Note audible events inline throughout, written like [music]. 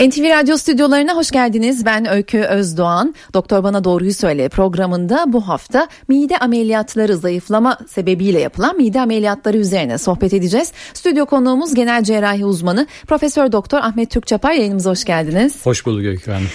NTV Radyo stüdyolarına hoş geldiniz. Ben Öykü Özdoğan. Doktor Bana Doğruyu Söyle programında bu hafta mide ameliyatları zayıflama sebebiyle yapılan mide ameliyatları üzerine sohbet edeceğiz. Stüdyo konuğumuz genel cerrahi uzmanı Profesör Doktor Ahmet Türkçapar yayınımıza hoş geldiniz. Hoş bulduk Öykü Hanım.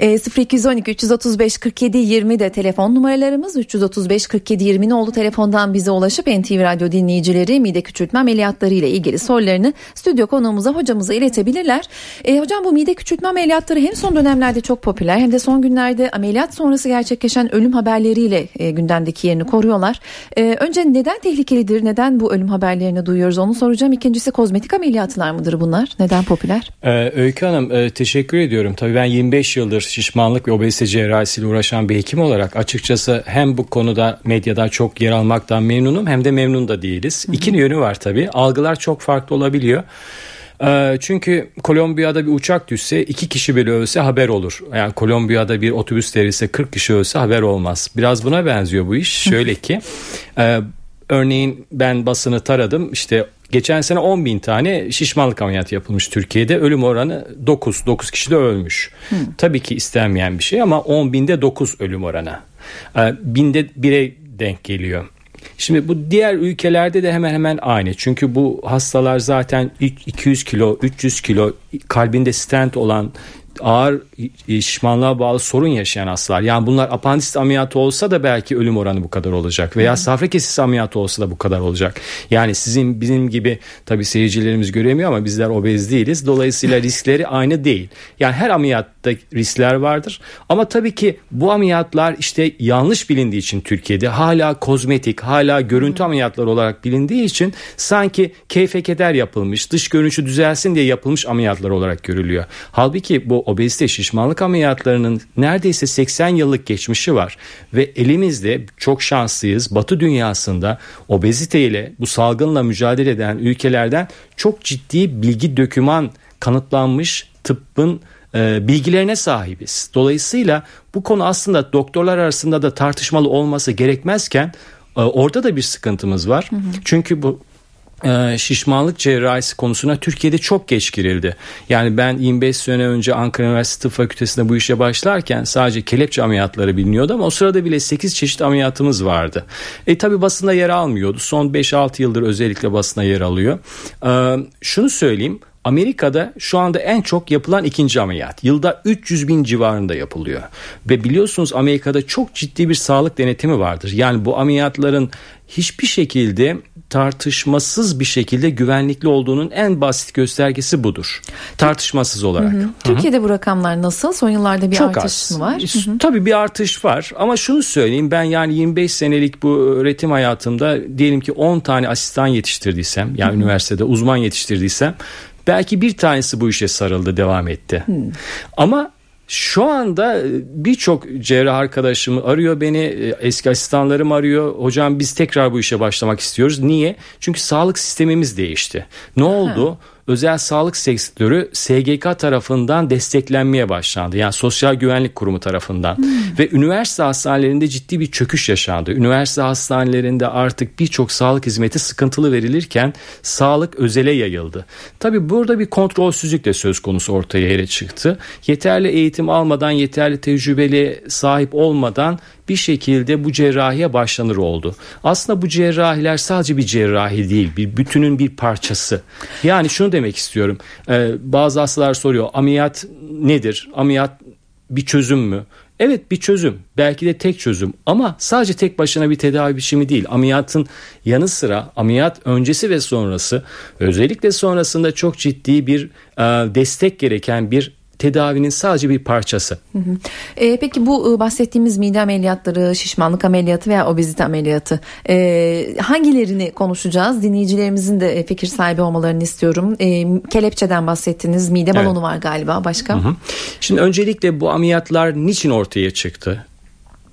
E, 0212 335 47 20 de telefon numaralarımız 335 47 20 oldu telefondan bize ulaşıp NTV Radyo dinleyicileri mide küçültme ameliyatları ile ilgili sorularını stüdyo konuğumuza hocamıza iletebilirler. E, hocam bu mide küçültme ameliyatları hem son dönemlerde çok popüler hem de son günlerde ameliyat sonrası gerçekleşen ölüm haberleriyle e, gündemdeki yerini koruyorlar. E, önce neden tehlikelidir? Neden bu ölüm haberlerini duyuyoruz? Onu soracağım. İkincisi kozmetik ameliyatlar mıdır bunlar? Neden popüler? Ee, Öykü Hanım e, teşekkür ediyorum. Tabii ben 25 yıldır şişmanlık ve obezite cerrahisiyle uğraşan bir hekim olarak açıkçası hem bu konuda medyada çok yer almaktan memnunum hem de memnun da değiliz. Hı hı. İki yönü var tabii. Algılar çok farklı olabiliyor. Ee, çünkü Kolombiya'da bir uçak düşse iki kişi bile ölse haber olur. Yani Kolombiya'da bir otobüs devrilse 40 kişi ölse haber olmaz. Biraz buna benziyor bu iş. Şöyle ki e, örneğin ben basını taradım işte Geçen sene 10 bin tane şişmanlık ameliyatı yapılmış Türkiye'de. Ölüm oranı 9. 9 kişi de ölmüş. Tabii ki istenmeyen bir şey ama 10 binde 9 ölüm oranı. Ee, binde 1'e denk geliyor. Şimdi bu diğer ülkelerde de hemen hemen aynı. Çünkü bu hastalar zaten 200 kilo, 300 kilo kalbinde stent olan ağır şişmanlığa bağlı sorun yaşayan hastalar. Yani bunlar apandisit ameliyatı olsa da belki ölüm oranı bu kadar olacak. Veya safra kesisi ameliyatı olsa da bu kadar olacak. Yani sizin bizim gibi tabi seyircilerimiz göremiyor ama bizler obez değiliz. Dolayısıyla [laughs] riskleri aynı değil. Yani her ameliyatta riskler vardır. Ama tabii ki bu ameliyatlar işte yanlış bilindiği için Türkiye'de hala kozmetik, hala görüntü ameliyatları olarak bilindiği için sanki keyfe keder yapılmış, dış görünüşü düzelsin diye yapılmış ameliyatlar olarak görülüyor. Halbuki bu obezite şişmanlık ameliyatlarının neredeyse 80 yıllık geçmişi var ve elimizde çok şanslıyız. Batı dünyasında obezite ile bu salgınla mücadele eden ülkelerden çok ciddi bilgi döküman kanıtlanmış tıbbın e, bilgilerine sahibiz. Dolayısıyla bu konu aslında doktorlar arasında da tartışmalı olması gerekmezken e, orada da bir sıkıntımız var. Hı hı. Çünkü bu şişmanlık cerrahisi konusuna Türkiye'de çok geç girildi. Yani ben 25 sene önce Ankara Üniversitesi Tıp Fakültesi'nde bu işe başlarken sadece kelepçe ameliyatları biliniyordu ama o sırada bile 8 çeşit ameliyatımız vardı. E tabi basında yer almıyordu. Son 5-6 yıldır özellikle basına yer alıyor. E, şunu söyleyeyim Amerika'da şu anda en çok yapılan ikinci ameliyat. Yılda 300 bin civarında yapılıyor. Ve biliyorsunuz Amerika'da çok ciddi bir sağlık denetimi vardır. Yani bu ameliyatların hiçbir şekilde tartışmasız bir şekilde güvenlikli olduğunun en basit göstergesi budur. Tartışmasız olarak. Hı hı. Türkiye'de bu rakamlar nasıl? Son yıllarda bir Çok artış az. mı var? Hı hı. Tabii bir artış var ama şunu söyleyeyim ben yani 25 senelik bu öğretim hayatımda diyelim ki 10 tane asistan yetiştirdiysem yani hı hı. üniversitede uzman yetiştirdiysem belki bir tanesi bu işe sarıldı devam etti. Hı. Ama şu anda e, birçok cerrah arkadaşım arıyor beni, e, eski asistanlarım arıyor. Hocam biz tekrar bu işe başlamak istiyoruz. Niye? Çünkü sağlık sistemimiz değişti. Ne oldu? Ha özel sağlık sektörü SGK tarafından desteklenmeye başlandı. Yani Sosyal Güvenlik Kurumu tarafından. Hmm. Ve üniversite hastanelerinde ciddi bir çöküş yaşandı. Üniversite hastanelerinde artık birçok sağlık hizmeti sıkıntılı verilirken sağlık özele yayıldı. Tabi burada bir kontrolsüzlük de söz konusu ortaya yere çıktı. Yeterli eğitim almadan, yeterli tecrübeli sahip olmadan bir şekilde bu cerrahiye başlanır oldu. Aslında bu cerrahiler sadece bir cerrahi değil, bir bütünün bir parçası. Yani şunu demek istiyorum. Ee, bazı hastalar soruyor ameliyat nedir? Ameliyat bir çözüm mü? Evet bir çözüm belki de tek çözüm ama sadece tek başına bir tedavi biçimi değil. Ameliyatın yanı sıra ameliyat öncesi ve sonrası özellikle sonrasında çok ciddi bir e, destek gereken bir tedavinin sadece bir parçası. Hı hı. E, peki bu e, bahsettiğimiz mide ameliyatları, şişmanlık ameliyatı veya obezite ameliyatı e, hangilerini konuşacağız? Dinleyicilerimizin de fikir sahibi olmalarını istiyorum. E, kelepçeden bahsettiniz, mide balonu evet. var galiba başka. Hı hı. Şimdi öncelikle bu ameliyatlar niçin ortaya çıktı?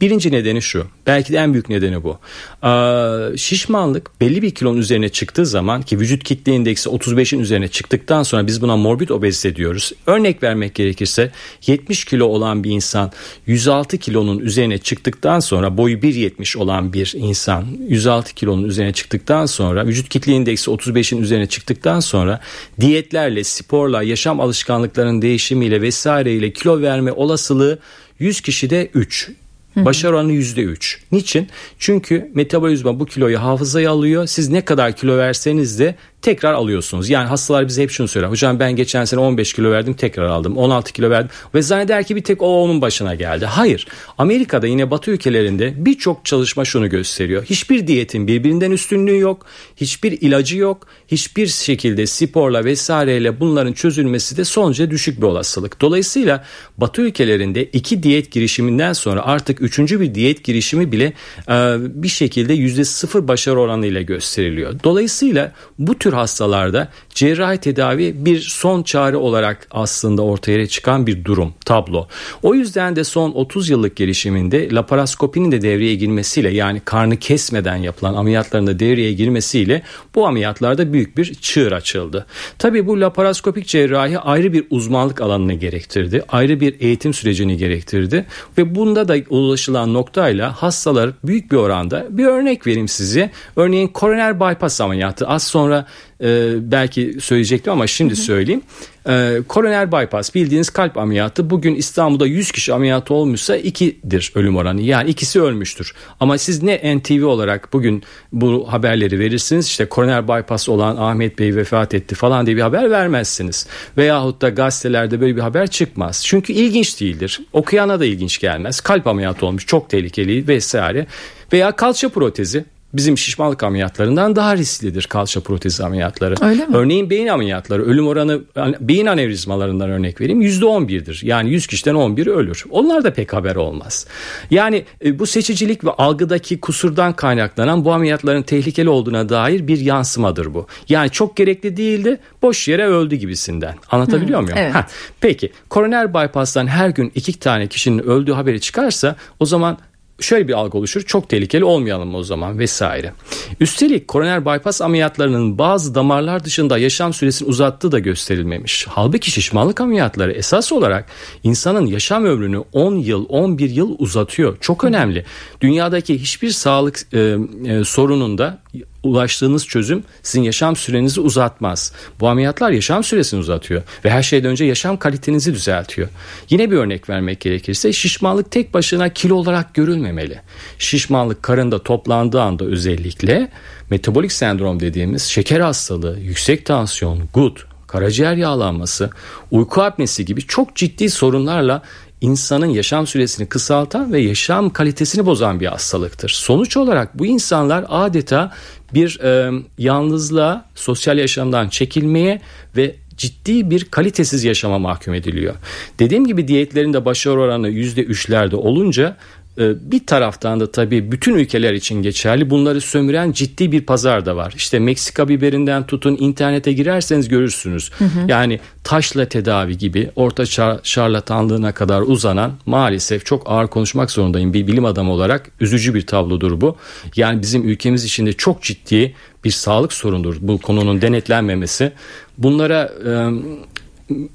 Birinci nedeni şu. Belki de en büyük nedeni bu. Ee, şişmanlık belli bir kilonun üzerine çıktığı zaman ki vücut kitle indeksi 35'in üzerine çıktıktan sonra biz buna morbid obezite diyoruz. Örnek vermek gerekirse 70 kilo olan bir insan 106 kilonun üzerine çıktıktan sonra boyu 1.70 olan bir insan 106 kilonun üzerine çıktıktan sonra vücut kitle indeksi 35'in üzerine çıktıktan sonra diyetlerle, sporla, yaşam alışkanlıklarının değişimiyle vesaireyle kilo verme olasılığı 100 kişide 3. Başarı oranı %3. Niçin? Çünkü metabolizma bu kiloyu hafızaya alıyor. Siz ne kadar kilo verseniz de tekrar alıyorsunuz. Yani hastalar bize hep şunu söyler. Hocam ben geçen sene 15 kilo verdim tekrar aldım. 16 kilo verdim ve zanneder ki bir tek o onun başına geldi. Hayır. Amerika'da yine batı ülkelerinde birçok çalışma şunu gösteriyor. Hiçbir diyetin birbirinden üstünlüğü yok. Hiçbir ilacı yok. Hiçbir şekilde sporla vesaireyle bunların çözülmesi de sonuca düşük bir olasılık. Dolayısıyla batı ülkelerinde iki diyet girişiminden sonra artık üçüncü bir diyet girişimi bile e, bir şekilde yüzde sıfır başarı oranıyla gösteriliyor. Dolayısıyla bu tür hastalarda cerrahi tedavi bir son çare olarak aslında ortaya çıkan bir durum, tablo. O yüzden de son 30 yıllık gelişiminde laparoskopinin de devreye girmesiyle yani karnı kesmeden yapılan ameliyatların da devreye girmesiyle bu ameliyatlarda büyük bir çığır açıldı. Tabi bu laparoskopik cerrahi ayrı bir uzmanlık alanını gerektirdi. Ayrı bir eğitim sürecini gerektirdi ve bunda da ulaşılan noktayla hastalar büyük bir oranda bir örnek vereyim size. Örneğin koroner bypass ameliyatı az sonra e, belki söyleyecektim ama şimdi söyleyeyim. E, koroner bypass bildiğiniz kalp ameliyatı bugün İstanbul'da 100 kişi ameliyatı olmuşsa 2'dir ölüm oranı. Yani ikisi ölmüştür. Ama siz ne NTV olarak bugün bu haberleri verirsiniz işte koroner bypass olan Ahmet Bey vefat etti falan diye bir haber vermezsiniz. Veyahut da gazetelerde böyle bir haber çıkmaz. Çünkü ilginç değildir. Okuyana da ilginç gelmez. Kalp ameliyatı olmuş çok tehlikeli vesaire. Veya kalça protezi bizim şişmanlık ameliyatlarından daha risklidir kalça protezi ameliyatları. Öyle mi? Örneğin beyin ameliyatları ölüm oranı beyin anevrizmalarından örnek vereyim %11'dir. Yani 100 kişiden 11 ölür. Onlar da pek haber olmaz. Yani e, bu seçicilik ve algıdaki kusurdan kaynaklanan bu ameliyatların tehlikeli olduğuna dair bir yansımadır bu. Yani çok gerekli değildi boş yere öldü gibisinden. Anlatabiliyor hmm, muyum? Evet. Ha, peki koroner bypass'tan her gün iki tane kişinin öldüğü haberi çıkarsa o zaman şöyle bir algı oluşur. Çok tehlikeli olmayalım o zaman vesaire. Üstelik koroner bypass ameliyatlarının bazı damarlar dışında yaşam süresini uzattığı da gösterilmemiş. Halbuki şişmanlık ameliyatları esas olarak insanın yaşam ömrünü 10 yıl 11 yıl uzatıyor. Çok önemli. Dünyadaki hiçbir sağlık e, e, sorununda ulaştığınız çözüm sizin yaşam sürenizi uzatmaz. Bu ameliyatlar yaşam süresini uzatıyor ve her şeyden önce yaşam kalitenizi düzeltiyor. Yine bir örnek vermek gerekirse şişmanlık tek başına kilo olarak görülmemeli. Şişmanlık karında toplandığı anda özellikle metabolik sendrom dediğimiz şeker hastalığı, yüksek tansiyon, gut, karaciğer yağlanması, uyku apnesi gibi çok ciddi sorunlarla insanın yaşam süresini kısaltan ve yaşam kalitesini bozan bir hastalıktır. Sonuç olarak bu insanlar adeta bir e, yalnızlığa, sosyal yaşamdan çekilmeye ve ciddi bir kalitesiz yaşama mahkum ediliyor. Dediğim gibi diyetlerin de başarı oranı %3'lerde olunca bir taraftan da tabii bütün ülkeler için geçerli. Bunları sömüren ciddi bir pazar da var. İşte Meksika biberinden tutun internete girerseniz görürsünüz. Hı hı. Yani taşla tedavi gibi orta çağ şarlatanlığına kadar uzanan maalesef çok ağır konuşmak zorundayım bir bilim adamı olarak üzücü bir tablodur bu. Yani bizim ülkemiz içinde çok ciddi bir sağlık sorundur bu konunun denetlenmemesi. Bunlara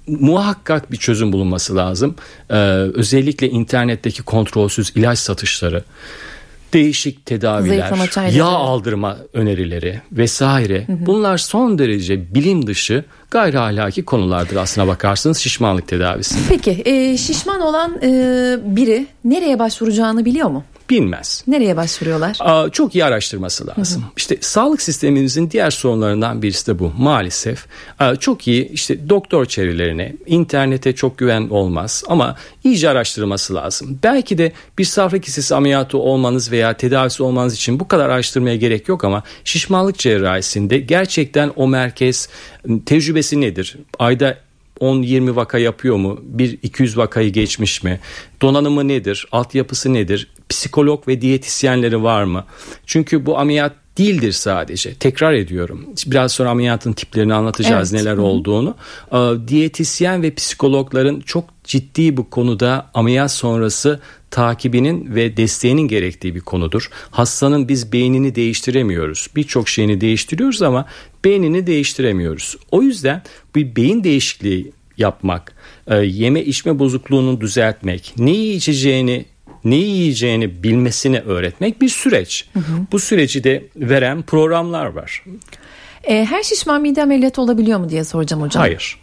muhakkak bir çözüm bulunması lazım. Ee, özellikle internetteki kontrolsüz ilaç satışları, değişik tedaviler, yağ aldırma önerileri vesaire. Hı hı. Bunlar son derece bilim dışı gayri ahlaki konulardır aslına bakarsınız şişmanlık tedavisi. Peki e, şişman olan e, biri nereye başvuracağını biliyor mu? Bilmez. Nereye başvuruyorlar? Aa, çok iyi araştırması lazım. Hı hı. İşte sağlık sistemimizin diğer sorunlarından birisi de bu maalesef. Aa, çok iyi işte doktor çevrelerine, internete çok güven olmaz ama iyice araştırması lazım. Belki de bir safra kesesi ameliyatı olmanız veya tedavisi olmanız için bu kadar araştırmaya gerek yok ama şişmanlık cerrahisinde gerçekten o merkez tecrübesi nedir? Ayda 10-20 vaka yapıyor mu? Bir 200 vakayı geçmiş mi? Donanımı nedir? Altyapısı nedir? Psikolog ve diyetisyenleri var mı? Çünkü bu ameliyat değildir sadece. Tekrar ediyorum. Biraz sonra ameliyatın tiplerini anlatacağız Evet. neler olduğunu. Ee, Diyetisyen ve psikologların çok ciddi bu konuda ameliyat sonrası takibinin ve desteğinin gerektiği bir konudur. Hastanın biz beynini değiştiremiyoruz. Birçok şeyini değiştiriyoruz ama beynini değiştiremiyoruz. O yüzden bir beyin değişikliği yapmak, e, yeme içme bozukluğunu düzeltmek, neyi içeceğini ne yiyeceğini bilmesini öğretmek bir süreç. Bu süreci de veren programlar var. E, her şişman mide ameliyatı olabiliyor mu diye soracağım hocam. Hayır.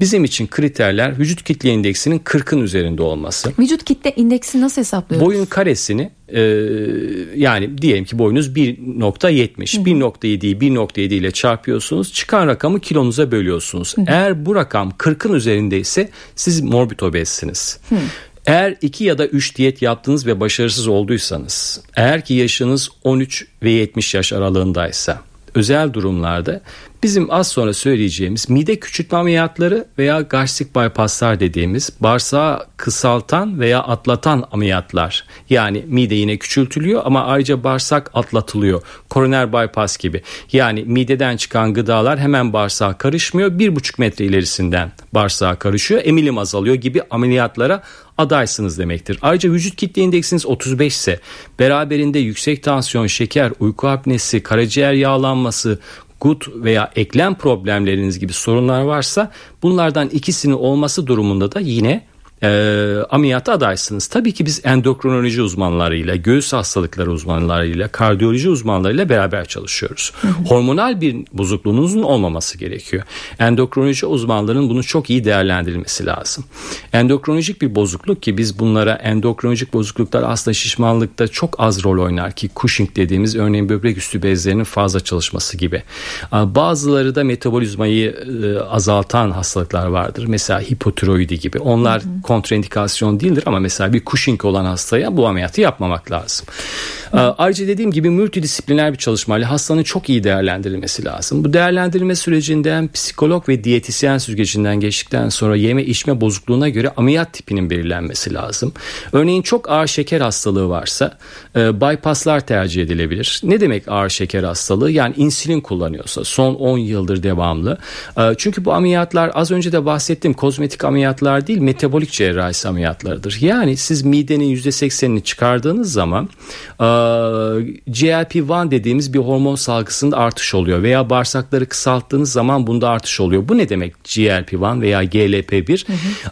Bizim için kriterler vücut kitle indeksinin 40'ın üzerinde olması. Vücut kitle indeksi nasıl hesaplıyoruz? Boyun karesini e, yani diyelim ki boyunuz 1.70 1.7'yi 1.7 ile çarpıyorsunuz çıkan rakamı kilonuza bölüyorsunuz. Eğer bu rakam 40'ın üzerindeyse siz morbid obezsiniz. Eğer 2 ya da 3 diyet yaptınız ve başarısız olduysanız eğer ki yaşınız 13 ve 70 yaş aralığındaysa özel durumlarda bizim az sonra söyleyeceğimiz mide küçültme ameliyatları veya gastrik bypasslar dediğimiz bağırsağı kısaltan veya atlatan ameliyatlar. Yani mide yine küçültülüyor ama ayrıca bağırsak atlatılıyor. Koroner bypass gibi. Yani mideden çıkan gıdalar hemen bağırsağa karışmıyor. Bir buçuk metre ilerisinden bağırsağa karışıyor. Emilim azalıyor gibi ameliyatlara adaysınız demektir. Ayrıca vücut kitle indeksiniz 35 ise beraberinde yüksek tansiyon, şeker, uyku apnesi, karaciğer yağlanması, gut veya eklem problemleriniz gibi sorunlar varsa bunlardan ikisinin olması durumunda da yine e, ameliyata adaysınız. Tabii ki biz endokrinoloji uzmanlarıyla, göğüs hastalıkları uzmanlarıyla, kardiyoloji uzmanlarıyla beraber çalışıyoruz. Hormonal bir bozukluğunuzun olmaması gerekiyor. Endokrinoloji uzmanlarının bunu çok iyi değerlendirilmesi lazım. Endokrinolojik bir bozukluk ki biz bunlara endokrinolojik bozukluklar aslında şişmanlıkta çok az rol oynar ki Cushing dediğimiz örneğin böbrek üstü bezlerinin fazla çalışması gibi. Bazıları da metabolizmayı e, azaltan hastalıklar vardır. Mesela hipotiroidi gibi. Onlar kontraindikasyon değildir ama mesela bir Cushing olan hastaya bu ameliyatı yapmamak lazım. Ayrıca dediğim gibi multidisipliner bir çalışmayla hastanın çok iyi değerlendirilmesi lazım. Bu değerlendirilme sürecinden psikolog ve diyetisyen süzgecinden geçtikten sonra yeme içme bozukluğuna göre ameliyat tipinin belirlenmesi lazım. Örneğin çok ağır şeker hastalığı varsa e, bypasslar tercih edilebilir. Ne demek ağır şeker hastalığı? Yani insülin kullanıyorsa son 10 yıldır devamlı. E, çünkü bu ameliyatlar az önce de bahsettiğim kozmetik ameliyatlar değil metabolik cerrahisi ameliyatlarıdır. Yani siz midenin %80'ini çıkardığınız zaman e, GLP-1 dediğimiz bir hormon salgısında artış oluyor veya bağırsakları kısalttığınız zaman bunda artış oluyor. Bu ne demek GLP-1 veya GLP-1?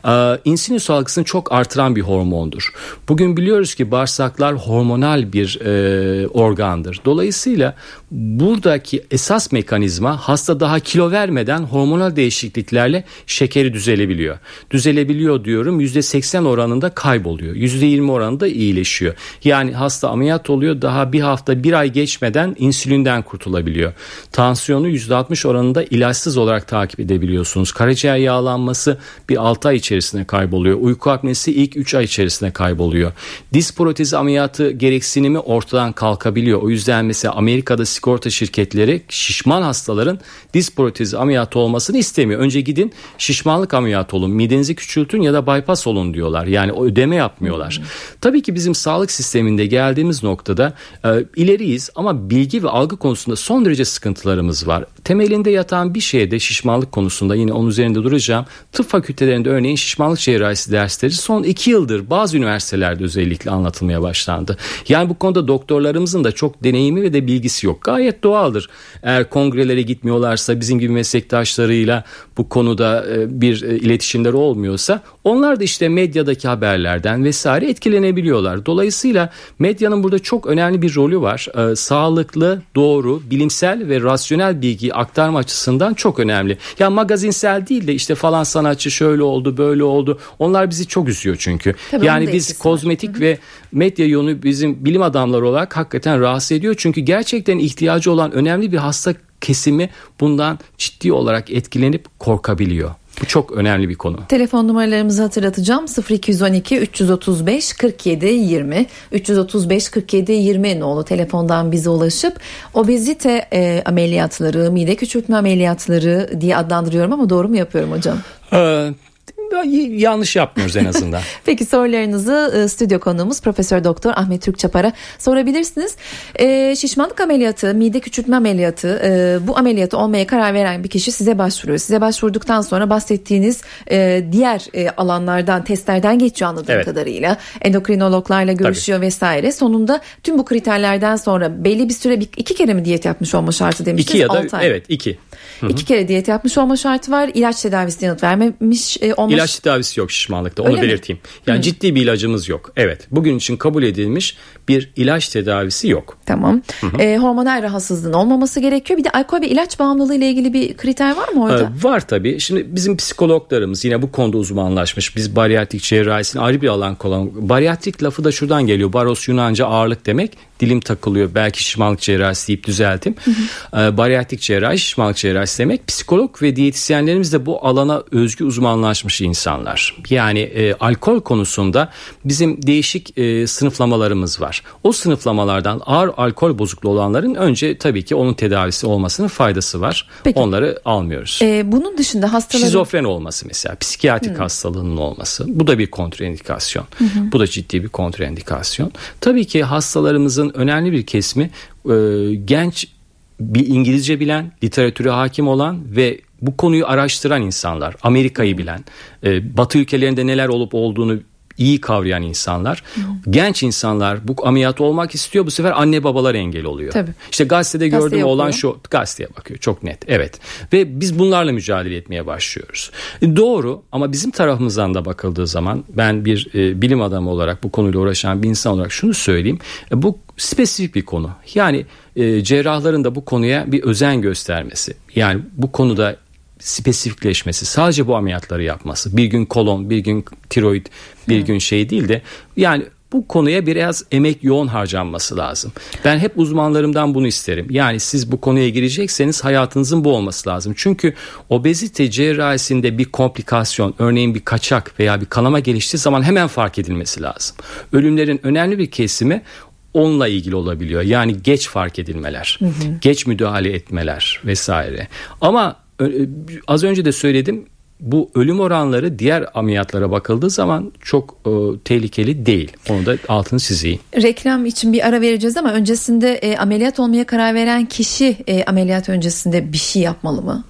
Ee, insülin salgısını çok artıran bir hormondur. Bugün biliyoruz ki bağırsaklar hormonal bir e, organdır. Dolayısıyla buradaki esas mekanizma hasta daha kilo vermeden hormonal değişikliklerle şekeri düzelebiliyor. Düzelebiliyor diyorum %80 oranında kayboluyor. %20 oranında iyileşiyor. Yani hasta ameliyat oluyor daha bir hafta bir ay geçmeden insülinden kurtulabiliyor. Tansiyonu %60 oranında ilaçsız olarak takip edebiliyorsunuz. Karaciğer yağlanması bir 6 ay içerisinde kayboluyor. Uyku apnesi ilk 3 ay içerisinde kayboluyor. Diz protezi ameliyatı gereksinimi ortadan kalkabiliyor. O yüzden mesela Amerika'da sigorta şirketleri şişman hastaların diz protezi ameliyatı olmasını istemiyor. Önce gidin şişmanlık ameliyatı olun, midenizi küçültün ya da bypass olun diyorlar. Yani ödeme yapmıyorlar. Tabii ki bizim sağlık sisteminde geldiğimiz noktada e, ileriyiz ama bilgi ve algı konusunda son derece sıkıntılarımız var. Temelinde yatan bir şey de şişmanlık konusunda yine onun üzerinde duracağım. Tıp fakültelerinde örneğin şişmanlık cerrahisi dersleri son iki yıldır bazı üniversitelerde özellikle anlatılmaya başlandı. Yani bu konuda doktorlarımızın da çok deneyimi ve de bilgisi yok. Gayet doğaldır. Eğer kongrelere gitmiyorlarsa bizim gibi meslektaşlarıyla bu konuda e, bir e, iletişimleri olmuyorsa onlar da işte medyadaki haberlerden vesaire etkilenebiliyorlar. Dolayısıyla medyanın burada çok önemli bir rolü var. Ee, sağlıklı, doğru, bilimsel ve rasyonel bilgi aktarma açısından çok önemli. Ya magazinsel değil de işte falan sanatçı şöyle oldu, böyle oldu. Onlar bizi çok üzüyor çünkü. Tabii yani biz etkisi var. kozmetik ve medya yönü bizim bilim adamları olarak hakikaten rahatsız ediyor. Çünkü gerçekten ihtiyacı olan önemli bir hasta kesimi bundan ciddi olarak etkilenip korkabiliyor. Bu çok önemli bir konu. Telefon numaralarımızı hatırlatacağım 0212 335 47 20 335 47 20 nolu telefondan bize ulaşıp obezite e, ameliyatları mide küçültme ameliyatları diye adlandırıyorum ama doğru mu yapıyorum hocam? Ee, yanlış yapmıyoruz en azından. [laughs] Peki sorularınızı e, stüdyo konuğumuz Profesör Doktor Ahmet Türk Çapar'a sorabilirsiniz. E, şişmanlık ameliyatı, mide küçültme ameliyatı, e, bu ameliyatı olmaya karar veren bir kişi size başvuruyor. Size başvurduktan sonra bahsettiğiniz e, diğer e, alanlardan, testlerden geçiyor anladığım evet. kadarıyla. Endokrinologlarla görüşüyor Tabii. vesaire. Sonunda tüm bu kriterlerden sonra belli bir süre bir, iki kere mi diyet yapmış olma şartı demiştiniz? İki ya da evet iki. Hı-hı. İki kere diyet yapmış olma şartı var. İlaç tedavisi yanıt vermemiş e, olmuş. İlaç tedavisi yok şişmanlıkta onu Öyle belirteyim. Mi? Yani Hı. ciddi bir ilacımız yok. Evet bugün için kabul edilmiş bir ilaç tedavisi yok. Tamam. E, hormonal rahatsızlığın olmaması gerekiyor. Bir de alkol ve ilaç bağımlılığı ile ilgili bir kriter var mı orada? Ee, var tabii. Şimdi bizim psikologlarımız yine bu konuda uzmanlaşmış. Biz bariyatrik cerrahisinin ayrı bir alan kullan. Bariyatrik lafı da şuradan geliyor. Baros Yunanca ağırlık demek. Dilim takılıyor. Belki şişmanlık cerrahisi deyip düzeltim. Hı hı. Ee, bariyatrik cerrahi şişmanlık cerrahisi demek. Psikolog ve diyetisyenlerimiz de bu alana özgü uzmanlaşmış insanlar. Yani e, alkol konusunda bizim değişik e, sınıflamalarımız var. O sınıflamalardan ağır alkol bozukluğu olanların önce tabii ki onun tedavisi olmasının faydası var. Peki. Onları almıyoruz. Ee, bunun dışında hastaların... Şizofren olması mesela psikiyatrik hmm. hastalığının olması bu da bir kontraindikasyon. Hmm. Bu da ciddi bir kontraindikasyon. Tabii ki hastalarımızın önemli bir kesimi e, genç bir İngilizce bilen, literatüre hakim olan ve bu konuyu araştıran insanlar, Amerika'yı bilen, e, Batı ülkelerinde neler olup olduğunu iyi kavrayan insanlar. Hı. Genç insanlar bu ameliyat olmak istiyor. Bu sefer anne babalar engel oluyor. Tabii. İşte gazetede Gazete gördüğüm olan şu gazeteye bakıyor. Çok net. Evet. Ve biz bunlarla mücadele etmeye başlıyoruz. E, doğru ama bizim tarafımızdan da bakıldığı zaman ben bir e, bilim adamı olarak bu konuyla uğraşan bir insan olarak şunu söyleyeyim. E, bu spesifik bir konu. Yani e, cerrahların da bu konuya bir özen göstermesi. Yani bu konuda spesifikleşmesi sadece bu ameliyatları yapması bir gün kolon bir gün tiroid bir hmm. gün şey değil de yani bu konuya biraz emek yoğun harcanması lazım. Ben hep uzmanlarımdan bunu isterim. Yani siz bu konuya girecekseniz hayatınızın bu olması lazım. Çünkü obezite cerrahisinde bir komplikasyon, örneğin bir kaçak veya bir kanama geliştiği zaman hemen fark edilmesi lazım. Ölümlerin önemli bir kesimi onunla ilgili olabiliyor. Yani geç fark edilmeler, hı hı. geç müdahale etmeler vesaire. Ama az önce de söyledim bu ölüm oranları diğer ameliyatlara bakıldığı zaman çok e, tehlikeli değil. Onu da altını çizeyim. Reklam için bir ara vereceğiz ama öncesinde e, ameliyat olmaya karar veren kişi e, ameliyat öncesinde bir şey yapmalı mı?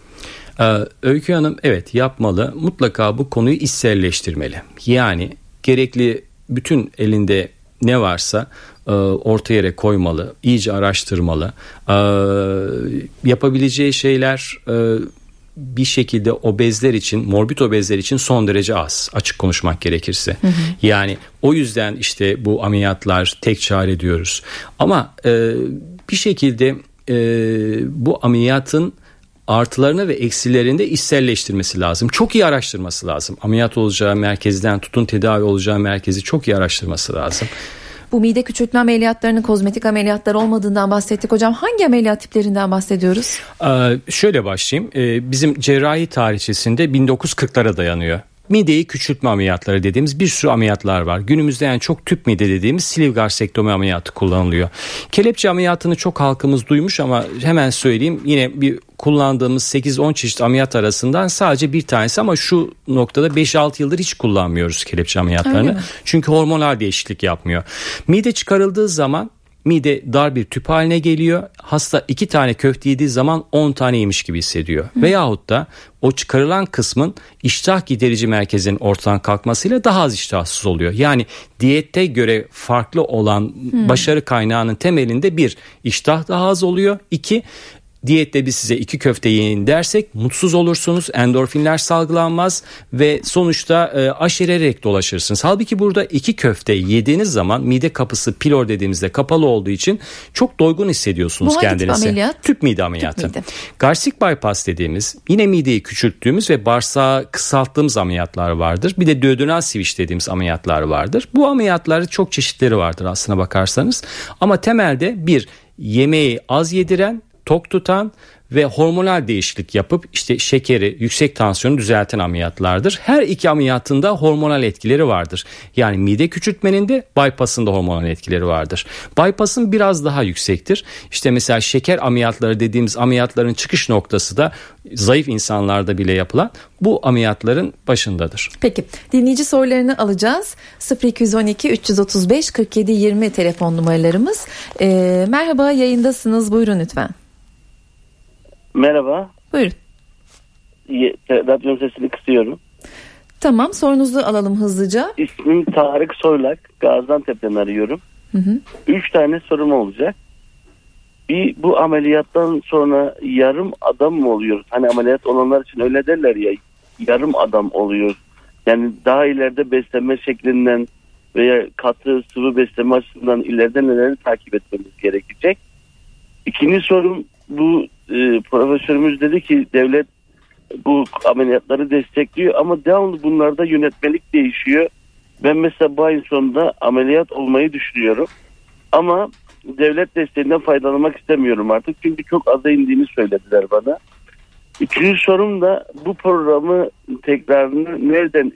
Ee, Öykü Hanım evet yapmalı. Mutlaka bu konuyu içselleştirmeli. Yani gerekli bütün elinde ne varsa e, orta yere koymalı, iyice araştırmalı. E, yapabileceği şeyler e, bir şekilde obezler için, morbid obezler için son derece az. Açık konuşmak gerekirse. Hı hı. Yani o yüzden işte bu ameliyatlar tek çare diyoruz. Ama bir şekilde bu ameliyatın artılarını ve eksilerini de içselleştirmesi lazım. Çok iyi araştırması lazım. Ameliyat olacağı merkezden tutun tedavi olacağı merkezi çok iyi araştırması lazım. Bu mide küçültme ameliyatlarının kozmetik ameliyatlar olmadığından bahsettik hocam. Hangi ameliyat tiplerinden bahsediyoruz? Ee, şöyle başlayayım. Ee, bizim cerrahi tarihçesinde 1940'lara dayanıyor mideyi küçültme ameliyatları dediğimiz bir sürü ameliyatlar var. Günümüzde yani çok tüp mide dediğimiz sleeve garsektomi ameliyatı kullanılıyor. Kelepçe ameliyatını çok halkımız duymuş ama hemen söyleyeyim yine bir kullandığımız 8-10 çeşit ameliyat arasından sadece bir tanesi ama şu noktada 5-6 yıldır hiç kullanmıyoruz kelepçe ameliyatlarını. Çünkü hormonal değişiklik yapmıyor. Mide çıkarıldığı zaman mide dar bir tüp haline geliyor. Hasta iki tane köfte yediği zaman 10 tane yemiş gibi hissediyor. Hı. Veyahut da o çıkarılan kısmın iştah giderici merkezinin ortadan kalkmasıyla daha az iştahsız oluyor. Yani diyette göre farklı olan hmm. başarı kaynağının temelinde bir iştah daha az oluyor. İki Diyette biz size iki köfte yiyin dersek mutsuz olursunuz. Endorfinler salgılanmaz ve sonuçta e, aşererek dolaşırsınız. Halbuki burada iki köfte yediğiniz zaman mide kapısı pilor dediğimizde kapalı olduğu için çok doygun hissediyorsunuz Bu kendinizi. Tüp ameliyat? Tüp mide ameliyatı. Tüp mide. Garsik bypass dediğimiz yine mideyi küçülttüğümüz ve bağırsağı kısalttığımız ameliyatlar vardır. Bir de duodenal switch dediğimiz ameliyatlar vardır. Bu ameliyatları çok çeşitleri vardır aslına bakarsanız. Ama temelde bir yemeği az yediren tok tutan ve hormonal değişiklik yapıp işte şekeri, yüksek tansiyonu düzelten ameliyatlardır. Her iki ameliyatında hormonal etkileri vardır. Yani mide küçültmenin de bypass'ın da hormonal etkileri vardır. Bypass'ın biraz daha yüksektir. İşte mesela şeker ameliyatları dediğimiz ameliyatların çıkış noktası da zayıf insanlarda bile yapılan bu ameliyatların başındadır. Peki dinleyici sorularını alacağız. 0212 335 47 20 telefon numaralarımız. Ee, merhaba yayındasınız buyurun lütfen. Merhaba. Buyurun. Radyonun sesini kısıyorum. Tamam sorunuzu alalım hızlıca. İsmim Tarık Soylak. Gaziantep'ten arıyorum. Hı hı. Üç tane sorum olacak. Bir bu ameliyattan sonra yarım adam mı oluyoruz? Hani ameliyat olanlar için öyle derler ya yarım adam oluyor. Yani daha ileride beslenme şeklinden veya katı sıvı besleme açısından ileride neleri takip etmemiz gerekecek. İkinci sorum bu e, profesörümüz dedi ki devlet bu ameliyatları destekliyor ama devamlı bunlarda yönetmelik değişiyor. Ben mesela bu ayın sonunda ameliyat olmayı düşünüyorum. Ama devlet desteğinden faydalanmak istemiyorum artık. Çünkü çok aza indiğini söylediler bana. Üçüncü sorum da bu programı tekrarını nereden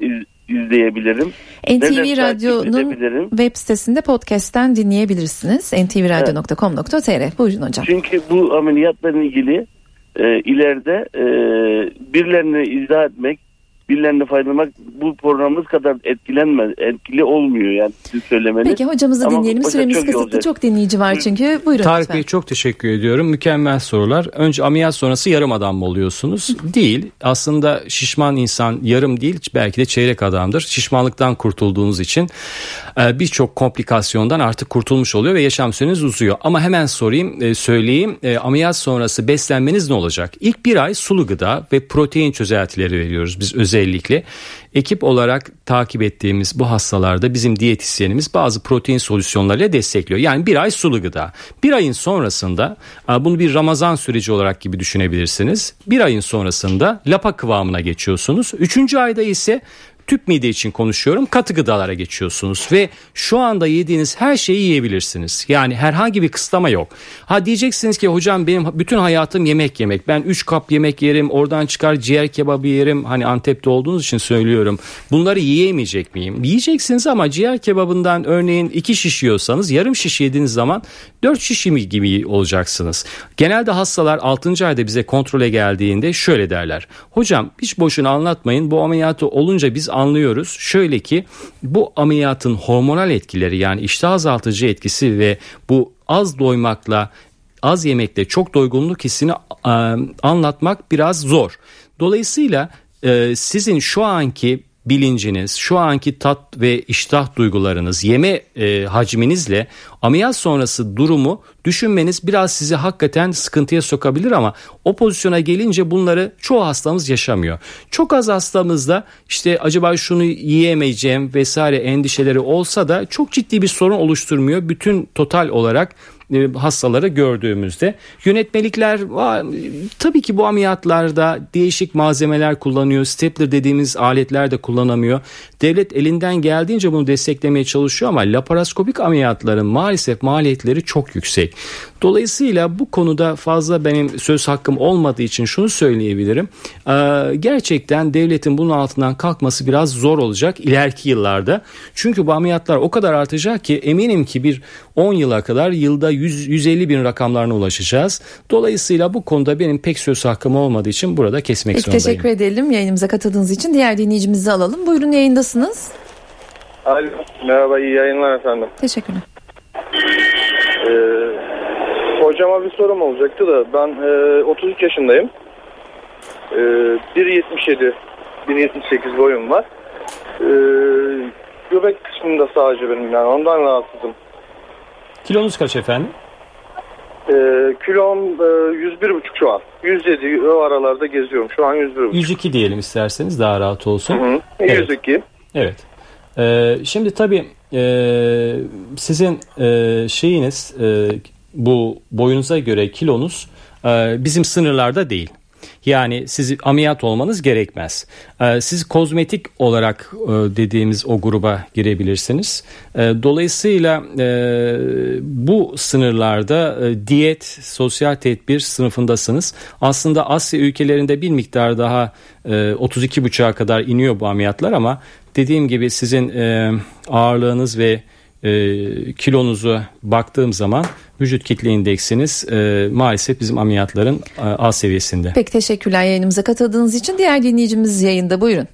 izleyebilirim? NTV Radyo'nun web sitesinde podcast'ten dinleyebilirsiniz. ntvradio.com.tr Buyurun hocam. Çünkü bu ameliyatla ilgili e, ileride e, birilerine izah etmek birilerine faydalanmak bu programımız kadar etkilenmez, etkili olmuyor yani sizin söylemeniz. Peki hocamızı Ama dinleyelim. Süremiz çok kısıtlı. Çok dinleyici var çünkü. Buyurun Tarık lütfen. Bey çok teşekkür ediyorum. Mükemmel sorular. Önce ameliyat sonrası yarım adam mı oluyorsunuz? değil. Aslında şişman insan yarım değil belki de çeyrek adamdır. Şişmanlıktan kurtulduğunuz için e, birçok komplikasyondan artık kurtulmuş oluyor ve yaşam süreniz uzuyor. Ama hemen sorayım, e, söyleyeyim. E, ameliyat sonrası beslenmeniz ne olacak? İlk bir ay sulu gıda ve protein çözeltileri veriyoruz biz özel özellikle ekip olarak takip ettiğimiz bu hastalarda bizim diyetisyenimiz bazı protein solüsyonlarıyla destekliyor. Yani bir ay sulu gıda. Bir ayın sonrasında bunu bir Ramazan süreci olarak gibi düşünebilirsiniz. Bir ayın sonrasında lapa kıvamına geçiyorsunuz. Üçüncü ayda ise tüp mide için konuşuyorum katı gıdalara geçiyorsunuz ve şu anda yediğiniz her şeyi yiyebilirsiniz. Yani herhangi bir kısıtlama yok. Ha diyeceksiniz ki hocam benim bütün hayatım yemek yemek. Ben 3 kap yemek yerim oradan çıkar ciğer kebabı yerim. Hani Antep'te olduğunuz için söylüyorum. Bunları yiyemeyecek miyim? Yiyeceksiniz ama ciğer kebabından örneğin 2 şiş yiyorsanız yarım şiş yediğiniz zaman 4 şiş gibi olacaksınız. Genelde hastalar 6. ayda bize kontrole geldiğinde şöyle derler. Hocam hiç boşuna anlatmayın bu ameliyatı olunca biz anlıyoruz. Şöyle ki bu ameliyatın hormonal etkileri yani iştah azaltıcı etkisi ve bu az doymakla az yemekle çok doygunluk hissini anlatmak biraz zor. Dolayısıyla sizin şu anki bilinciniz, şu anki tat ve iştah duygularınız, yeme e, hacminizle ameliyat sonrası durumu düşünmeniz biraz sizi hakikaten sıkıntıya sokabilir ama o pozisyona gelince bunları çoğu hastamız yaşamıyor. Çok az hastamızda işte acaba şunu yiyemeyeceğim vesaire endişeleri olsa da çok ciddi bir sorun oluşturmuyor. Bütün total olarak hastaları gördüğümüzde yönetmelikler tabii ki bu ameliyatlarda değişik malzemeler kullanıyor. Stapler dediğimiz aletler de kullanamıyor. Devlet elinden geldiğince bunu desteklemeye çalışıyor ama laparoskopik ameliyatların maalesef maliyetleri çok yüksek. Dolayısıyla bu konuda fazla benim söz hakkım olmadığı için şunu söyleyebilirim. Ee, gerçekten devletin bunun altından kalkması biraz zor olacak ileriki yıllarda. Çünkü bu ameliyatlar o kadar artacak ki eminim ki bir 10 yıla kadar yılda 100, 150 bin rakamlarına ulaşacağız. Dolayısıyla bu konuda benim pek söz hakkım olmadığı için burada kesmek Peki, zorundayım. Teşekkür edelim yayınımıza katıldığınız için. Diğer dinleyicimizi alalım. Buyurun yayındasınız. Alo, merhaba iyi yayınlar efendim. Teşekkürler. Ee, hocama bir sorum olacaktı da ben e, 33 yaşındayım. E, 1.77 1.78 boyum var. E, göbek kısmında sadece benim yani ondan rahatsızım. Kilonuz kaç efendim? E, kilom e, 101,5 şu an. 107 o aralarda geziyorum. Şu an 101,5. 102 diyelim isterseniz daha rahat olsun. Hı hı. Evet. 102. Evet. Ee, şimdi tabii e, sizin e, şeyiniz e, bu boyunuza göre kilonuz e, bizim sınırlarda değil. Yani siz ameliyat olmanız gerekmez. Ee, siz kozmetik olarak e, dediğimiz o gruba girebilirsiniz. Ee, dolayısıyla e, bu sınırlarda e, diyet, sosyal tedbir sınıfındasınız. Aslında Asya ülkelerinde bir miktar daha 32,5'a kadar iniyor bu ameliyatlar ama dediğim gibi sizin ağırlığınız ve kilonuzu baktığım zaman vücut kitle indeksiniz e, maalesef bizim ameliyatların e, A seviyesinde. Peki teşekkürler yayınımıza katıldığınız için. Diğer dinleyicimiz yayında buyurun.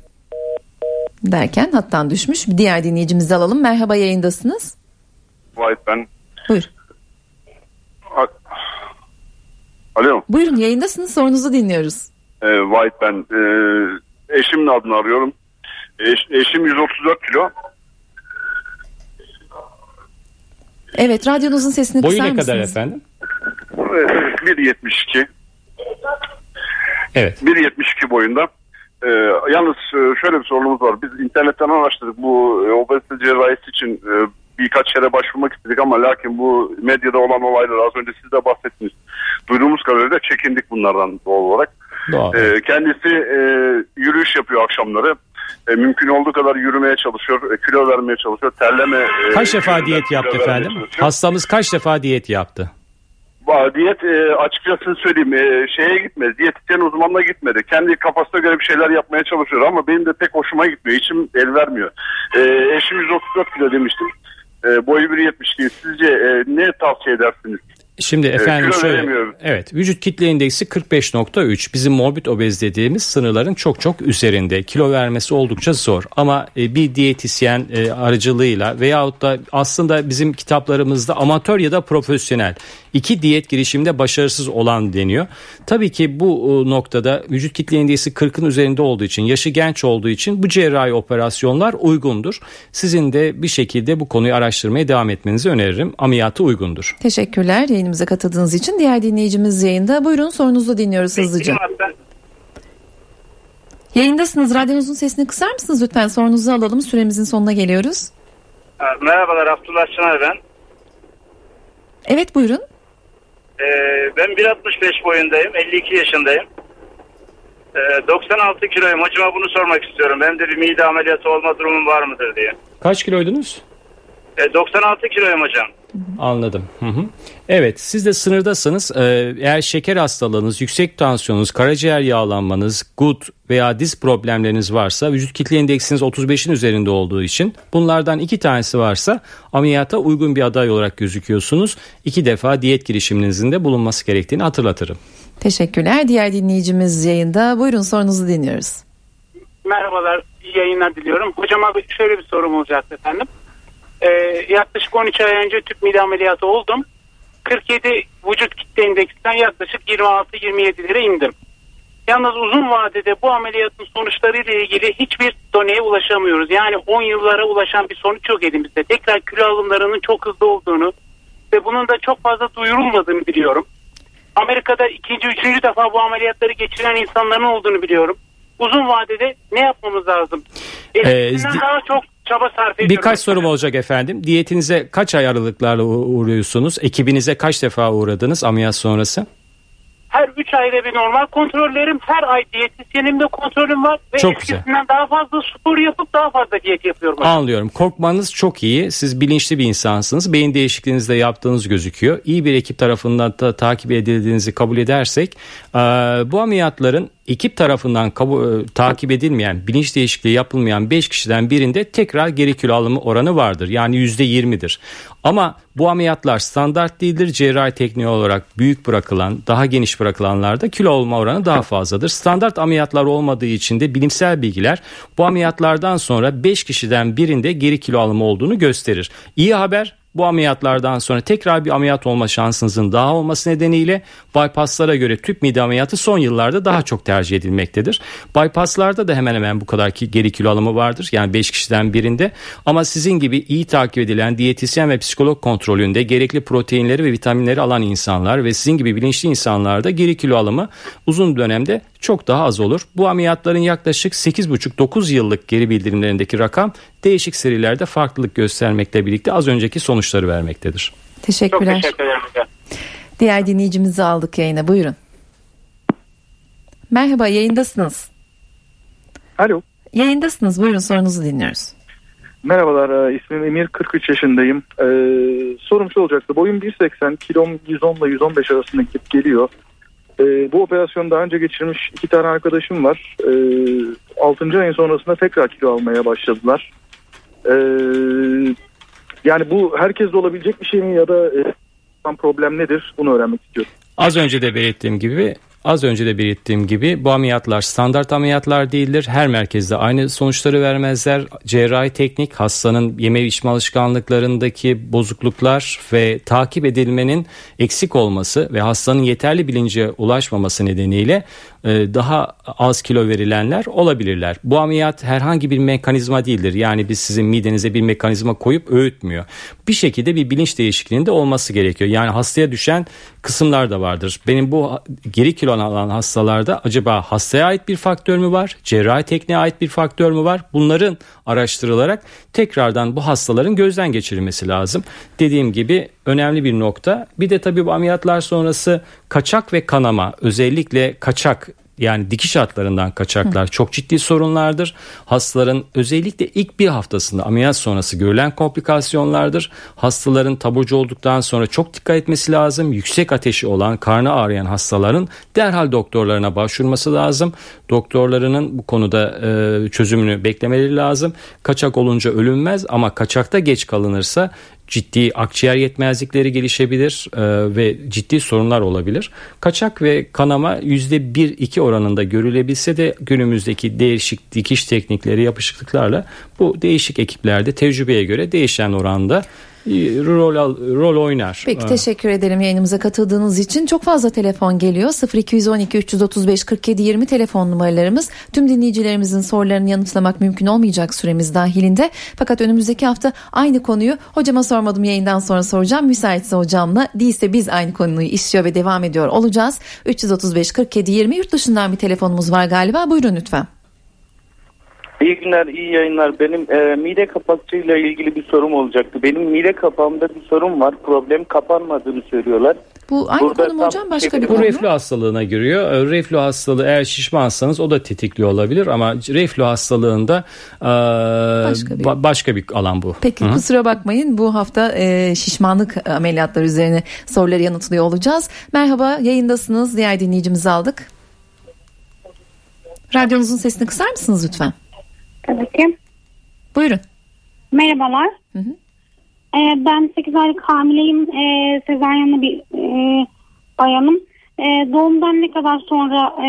Derken hattan düşmüş. Bir diğer dinleyicimizi alalım. Merhaba yayındasınız. Vahit ben. Buyur. Alo. Buyurun yayındasınız sorunuzu dinliyoruz. Ee, Vahit ben. Ee, eşimin adını arıyorum. Eş, eşim 134 kilo. Evet radyonuzun sesini Boyu kısar ne kadar efendim? 1.72. Evet. 1.72 boyunda. Ee, yalnız e, şöyle bir sorunumuz var. Biz internetten araştırdık bu e, obezite cerrahisi için e, birkaç yere başvurmak istedik ama lakin bu medyada olan olaylar az önce siz de bahsettiniz. Duyduğumuz kadarıyla çekindik bunlardan doğal olarak. Doğal. Ee, kendisi e, yürüyüş yapıyor akşamları. E, mümkün olduğu kadar yürümeye çalışıyor, e, kilo vermeye çalışıyor, terleme. e, Kaç defa diyet yaptı efendim? Hastamız kaç defa diyet yaptı? Diyet e, açıkçası söyleyeyim e, şeye gitmedi. Diyetisyen uzmanına gitmedi. Kendi kafasına göre bir şeyler yapmaya çalışıyor ama benim de pek hoşuma gitmiyor. İçim el vermiyor. E, eşim 134 kilo demiştim. E, boyu 1.72. Sizce e, ne tavsiye edersiniz? Şimdi efendim kilo şöyle evet vücut kitle indeksi 45.3 bizim morbid obez dediğimiz sınırların çok çok üzerinde kilo vermesi oldukça zor ama e, bir diyetisyen e, aracılığıyla veyahut da aslında bizim kitaplarımızda amatör ya da profesyonel iki diyet girişiminde başarısız olan deniyor. Tabii ki bu e, noktada vücut kitle indeksi 40'ın üzerinde olduğu için yaşı genç olduğu için bu cerrahi operasyonlar uygundur. Sizin de bir şekilde bu konuyu araştırmaya devam etmenizi öneririm. Ameliyatı uygundur. Teşekkürler yayınımıza katıldığınız için. Diğer dinleyicimiz yayında. Buyurun sorunuzu dinliyoruz hızlıca. Yayındasınız. Radyonuzun sesini kısar mısınız lütfen? Sorunuzu alalım. Süremizin sonuna geliyoruz. Merhabalar Abdullah Çınar ben. Evet buyurun. Ee, ben 1.65 boyundayım. 52 yaşındayım. Ee, 96 kiloyum. Hocama bunu sormak istiyorum. Benim de bir mide ameliyatı olma durumum var mıdır diye. Kaç kiloydunuz? Ee, 96 kiloyum hocam. Anladım. Hı hı. Evet siz de sınırdasınız. Ee, eğer şeker hastalığınız, yüksek tansiyonunuz, karaciğer yağlanmanız, gut veya diz problemleriniz varsa vücut kitle indeksiniz 35'in üzerinde olduğu için bunlardan iki tanesi varsa ameliyata uygun bir aday olarak gözüküyorsunuz. İki defa diyet girişiminizin de bulunması gerektiğini hatırlatırım. Teşekkürler. Diğer dinleyicimiz yayında. Buyurun sorunuzu dinliyoruz. Merhabalar, iyi yayınlar diliyorum. Hocama şöyle bir sorum olacaktı efendim. Ee, yaklaşık 13 ay önce tüp mide ameliyatı oldum. 47 vücut kitle indeksinden yaklaşık 26-27'lere indim. Yalnız uzun vadede bu ameliyatın sonuçlarıyla ilgili hiçbir doneye ulaşamıyoruz. Yani 10 yıllara ulaşan bir sonuç yok elimizde. Tekrar kilo alımlarının çok hızlı olduğunu ve bunun da çok fazla duyurulmadığını biliyorum. Amerika'da ikinci, üçüncü defa bu ameliyatları geçiren insanların olduğunu biliyorum. Uzun vadede ne yapmamız lazım? Eskisinden di- daha çok çaba sarf ediyorum. Birkaç sorum olacak efendim. Diyetinize kaç ay aralıklarla uğruyorsunuz? Ekibinize kaç defa uğradınız ameliyat sonrası? Her 3 ayda bir normal kontrollerim, her ay diyetisyenimde kontrolüm var ve Çok güzel. eskisinden daha fazla spor yapıp daha fazla diyet yapıyorum. Anlıyorum. Korkmanız çok iyi. Siz bilinçli bir insansınız. Beyin değişikliğinizi de yaptığınız gözüküyor. İyi bir ekip tarafından da takip edildiğinizi kabul edersek bu ameliyatların ekip tarafından kabu- e, takip edilmeyen, bilinç değişikliği yapılmayan 5 kişiden birinde tekrar geri kilo alımı oranı vardır. Yani %20'dir. Ama bu ameliyatlar standart değildir. Cerrahi tekniği olarak büyük bırakılan, daha geniş bırakılanlarda kilo olma oranı daha fazladır. Standart ameliyatlar olmadığı için de bilimsel bilgiler bu ameliyatlardan sonra 5 kişiden birinde geri kilo alımı olduğunu gösterir. İyi haber bu ameliyatlardan sonra tekrar bir ameliyat olma şansınızın daha olması nedeniyle bypasslara göre tüp mide ameliyatı son yıllarda daha çok tercih edilmektedir. Bypasslarda da hemen hemen bu kadar ki geri kilo alımı vardır. Yani 5 kişiden birinde ama sizin gibi iyi takip edilen diyetisyen ve psikolog kontrolünde gerekli proteinleri ve vitaminleri alan insanlar ve sizin gibi bilinçli insanlarda geri kilo alımı uzun dönemde çok daha az olur. Bu ameliyatların yaklaşık 8,5-9 yıllık geri bildirimlerindeki rakam değişik serilerde farklılık göstermekle birlikte az önceki sonuçları vermektedir. Çok Teşekkürler. teşekkür ederim. Diğer dinleyicimizi aldık yayına. Buyurun. Merhaba yayındasınız. Alo. Yayındasınız buyurun sorunuzu dinliyoruz. Merhabalar e, ismim Emir 43 yaşındayım. Ee, sorum şu olacaktı boyum 1.80 kilom 110 ile 115 arasında gidip geliyor. Ee, bu operasyonu daha önce geçirmiş iki tane arkadaşım var. Ee, 6. ayın sonrasında tekrar kilo almaya başladılar. Ee, yani bu herkeste olabilecek bir şey mi ya da e, problem nedir bunu öğrenmek istiyorum. Az önce de belirttiğim gibi Az önce de belirttiğim gibi bu ameliyatlar standart ameliyatlar değildir. Her merkezde aynı sonuçları vermezler. Cerrahi teknik hastanın yeme içme alışkanlıklarındaki bozukluklar ve takip edilmenin eksik olması ve hastanın yeterli bilince ulaşmaması nedeniyle e, daha az kilo verilenler olabilirler. Bu ameliyat herhangi bir mekanizma değildir. Yani biz sizin midenize bir mekanizma koyup öğütmüyor. Bir şekilde bir bilinç değişikliğinde olması gerekiyor. Yani hastaya düşen kısımlar da vardır. Benim bu geri kilo alan hastalarda acaba hastaya ait bir faktör mü var? Cerrahi tekniğe ait bir faktör mü var? Bunların araştırılarak tekrardan bu hastaların gözden geçirilmesi lazım. Dediğim gibi önemli bir nokta. Bir de tabii bu ameliyatlar sonrası kaçak ve kanama özellikle kaçak yani dikiş hatlarından kaçaklar çok ciddi sorunlardır. Hastaların özellikle ilk bir haftasında ameliyat sonrası görülen komplikasyonlardır. Hastaların taburcu olduktan sonra çok dikkat etmesi lazım. Yüksek ateşi olan, karnı ağrıyan hastaların derhal doktorlarına başvurması lazım. Doktorlarının bu konuda e, çözümünü beklemeleri lazım. Kaçak olunca ölünmez ama kaçakta geç kalınırsa ciddi akciğer yetmezlikleri gelişebilir e, ve ciddi sorunlar olabilir. Kaçak ve kanama %1-2 oranında görülebilse de günümüzdeki değişik dikiş teknikleri yapışıklıklarla bu değişik ekiplerde tecrübeye göre değişen oranda rol rol oynar. Peki teşekkür ederim yayınımıza katıldığınız için. Çok fazla telefon geliyor. 0212 335 47 20 telefon numaralarımız. Tüm dinleyicilerimizin sorularını yanıtlamak mümkün olmayacak süremiz dahilinde. Fakat önümüzdeki hafta aynı konuyu hocama sormadım yayından sonra soracağım. Müsaitse hocamla değilse biz aynı konuyu işliyor ve devam ediyor olacağız. 335 47 20 yurt dışından bir telefonumuz var galiba. Buyurun lütfen. İyi günler, iyi yayınlar. Benim e, mide kapakçığıyla ilgili bir sorum olacaktı. Benim mide kapağımda bir sorun var. Problem kapanmadığını söylüyorlar. Bu aynı Burada konu mu hocam başka bir konu Bu reflü hastalığına giriyor. E, reflü hastalığı eğer şişmansanız o da tetikliyor olabilir ama reflü hastalığında e, başka, bir. Ba- başka bir alan bu. Peki Hı-hı. kusura bakmayın bu hafta e, şişmanlık ameliyatları üzerine soruları yanıtlıyor olacağız. Merhaba yayındasınız. Diğer dinleyicimizi aldık. Radyonuzun sesini kısar mısınız lütfen? Tabii ki. Buyurun. Merhabalar. Hı hı. Ee, ben 8 aylık hamileyim. Ee, sezaryenli bir e, bayanım. Ee, doğumdan ne kadar sonra e,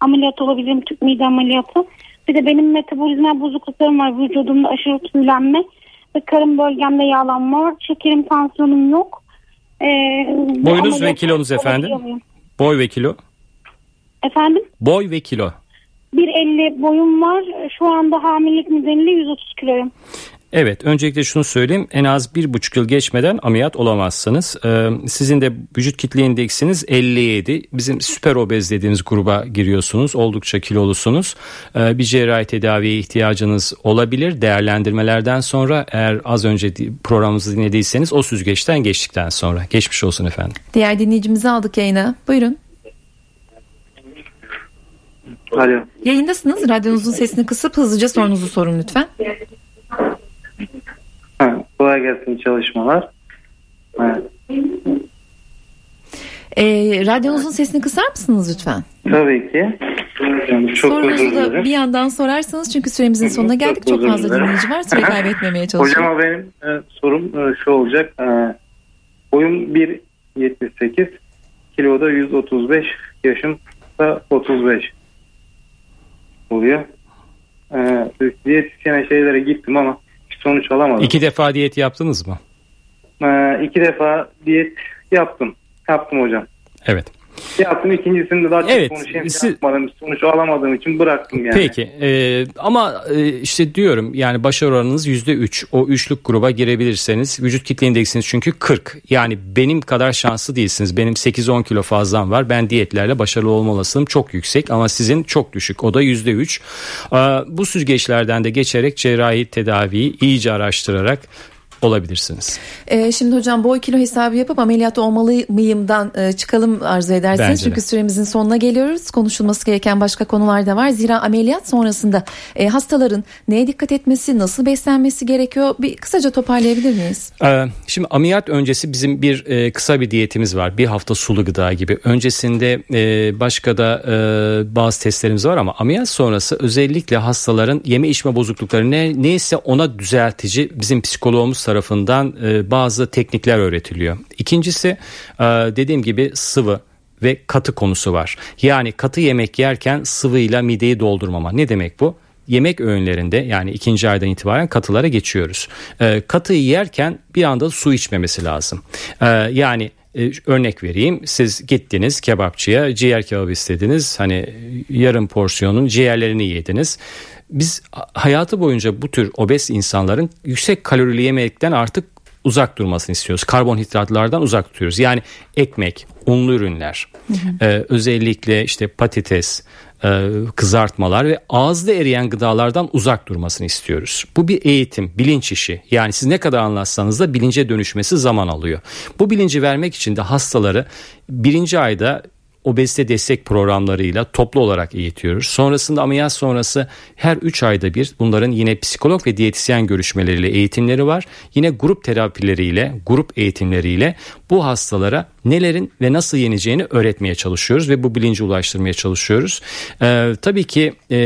ameliyat olabilirim tüp mide ameliyatı. Bir de benim metabolizma bozukluklarım var. Vücudumda aşırı tüylenme ve karın bölgemde yağlanma var. Şekerim, tansiyonum yok. Ee, Boyunuz ve kilonuz efendim? Boy ve kilo? Efendim? Boy ve kilo. 1.50 boyum var. Şu anda hamilelik nedeniyle 130 kiloyum. Evet öncelikle şunu söyleyeyim en az bir buçuk yıl geçmeden ameliyat olamazsınız. Ee, sizin de vücut kitle indeksiniz 57 bizim süper obez dediğimiz gruba giriyorsunuz oldukça kilolusunuz. Ee, bir cerrahi tedaviye ihtiyacınız olabilir değerlendirmelerden sonra eğer az önce programımızı dinlediyseniz o süzgeçten geçtikten sonra geçmiş olsun efendim. Diğer dinleyicimizi aldık yayına buyurun. Alo. Yayındasınız. Radyonuzun sesini kısıp hızlıca sorunuzu sorun lütfen. Ha, kolay gelsin çalışmalar. Evet. E, radyonuzun sesini kısar mısınız lütfen? Tabii ki. Yani çok Sorunuzu da bir yandan sorarsanız çünkü süremizin sonuna geldik. Çok, çok fazla dinleyici var. Süre [laughs] kaybetmemeye çalışıyorum. Hocam benim e, sorum e, şu olacak. E, boyum 1.78 kiloda 135 yaşım da 35 oluyor. Ee, diyetisyene şeylere gittim ama hiç sonuç alamadım. İki defa diyet yaptınız mı? Ee, iki defa diyet yaptım. Yaptım hocam. Evet. Yaptım ikincisinde daha çok evet, konuşayım siz... yapmadım. Sonuç alamadığım için bıraktım yani. Peki e, ama e, işte diyorum yani başarı oranınız yüzde üç. O üçlük gruba girebilirseniz vücut kitle indeksiniz çünkü 40. Yani benim kadar şanslı değilsiniz. Benim 8-10 kilo fazlam var. Ben diyetlerle başarılı olma olasılığım çok yüksek ama sizin çok düşük. O da yüzde üç. Bu süzgeçlerden de geçerek cerrahi tedaviyi iyice araştırarak olabilirsiniz. Ee, şimdi hocam boy kilo hesabı yapıp ameliyat olmalı mıyımdan e, çıkalım arzu ederseniz. Bence de. Çünkü süremizin sonuna geliyoruz. Konuşulması gereken başka konular da var. Zira ameliyat sonrasında e, hastaların neye dikkat etmesi, nasıl beslenmesi gerekiyor? Bir kısaca toparlayabilir miyiz? Ee, şimdi ameliyat öncesi bizim bir e, kısa bir diyetimiz var. Bir hafta sulu gıda gibi. Öncesinde e, başka da e, bazı testlerimiz var ama ameliyat sonrası özellikle hastaların yeme içme bozuklukları ne, neyse ona düzeltici bizim psikoloğumuz tarafından e, bazı teknikler öğretiliyor. İkincisi e, dediğim gibi sıvı ve katı konusu var. Yani katı yemek yerken sıvıyla mideyi doldurmama. Ne demek bu? yemek öğünlerinde yani ikinci aydan itibaren katılara geçiyoruz. E, katıyı yerken bir anda su içmemesi lazım. E, yani örnek vereyim siz gittiniz kebapçıya ciğer kebabı istediniz hani yarım porsiyonun ciğerlerini yediniz. Biz hayatı boyunca bu tür obez insanların yüksek kalorili yemekten artık uzak durmasını istiyoruz. Karbonhidratlardan uzak tutuyoruz. Yani ekmek, unlu ürünler, e, özellikle işte patates, e, kızartmalar ve ağızda eriyen gıdalardan uzak durmasını istiyoruz. Bu bir eğitim, bilinç işi. Yani siz ne kadar anlatsanız da bilince dönüşmesi zaman alıyor. Bu bilinci vermek için de hastaları birinci ayda obezite destek programlarıyla toplu olarak eğitiyoruz. Sonrasında ameliyat sonrası her 3 ayda bir bunların yine psikolog ve diyetisyen görüşmeleriyle eğitimleri var. Yine grup terapileriyle, grup eğitimleriyle bu hastalara nelerin ve nasıl yeneceğini öğretmeye çalışıyoruz ve bu bilinci ulaştırmaya çalışıyoruz. Ee, tabii ki e,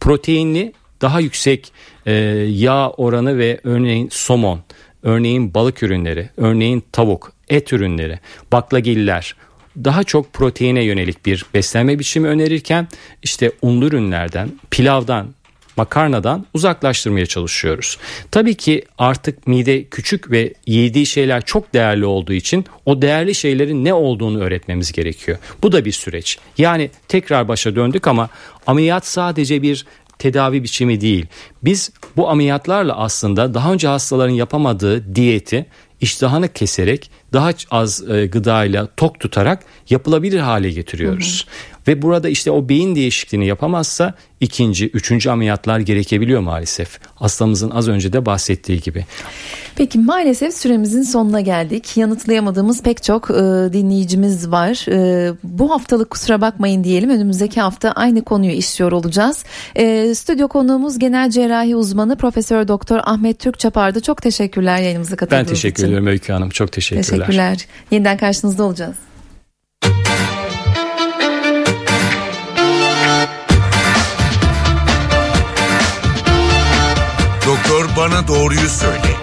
proteinli daha yüksek e, yağ oranı ve örneğin somon, örneğin balık ürünleri, örneğin tavuk, et ürünleri, baklagiller, daha çok proteine yönelik bir beslenme biçimi önerirken işte unlu ürünlerden, pilavdan, makarnadan uzaklaştırmaya çalışıyoruz. Tabii ki artık mide küçük ve yediği şeyler çok değerli olduğu için o değerli şeylerin ne olduğunu öğretmemiz gerekiyor. Bu da bir süreç. Yani tekrar başa döndük ama ameliyat sadece bir tedavi biçimi değil. Biz bu ameliyatlarla aslında daha önce hastaların yapamadığı diyeti iştahını keserek daha az e, gıdayla tok tutarak yapılabilir hale getiriyoruz. Hı hı. Ve burada işte o beyin değişikliğini yapamazsa ikinci, üçüncü ameliyatlar gerekebiliyor maalesef. Hastamızın az önce de bahsettiği gibi. Peki maalesef süremizin sonuna geldik. Yanıtlayamadığımız pek çok e, dinleyicimiz var. E, bu haftalık kusura bakmayın diyelim. Önümüzdeki hafta aynı konuyu işliyor olacağız. E, stüdyo konuğumuz genel cerrahi uzmanı Profesör Doktor Ahmet Türk Çapar'dı. Çok teşekkürler yayınımıza katıldığınız için. Ben teşekkür için. ederim Öykü Hanım. Çok teşekkürler. Teşekkürler. Yeniden karşınızda olacağız. Bana doğruyu söyle.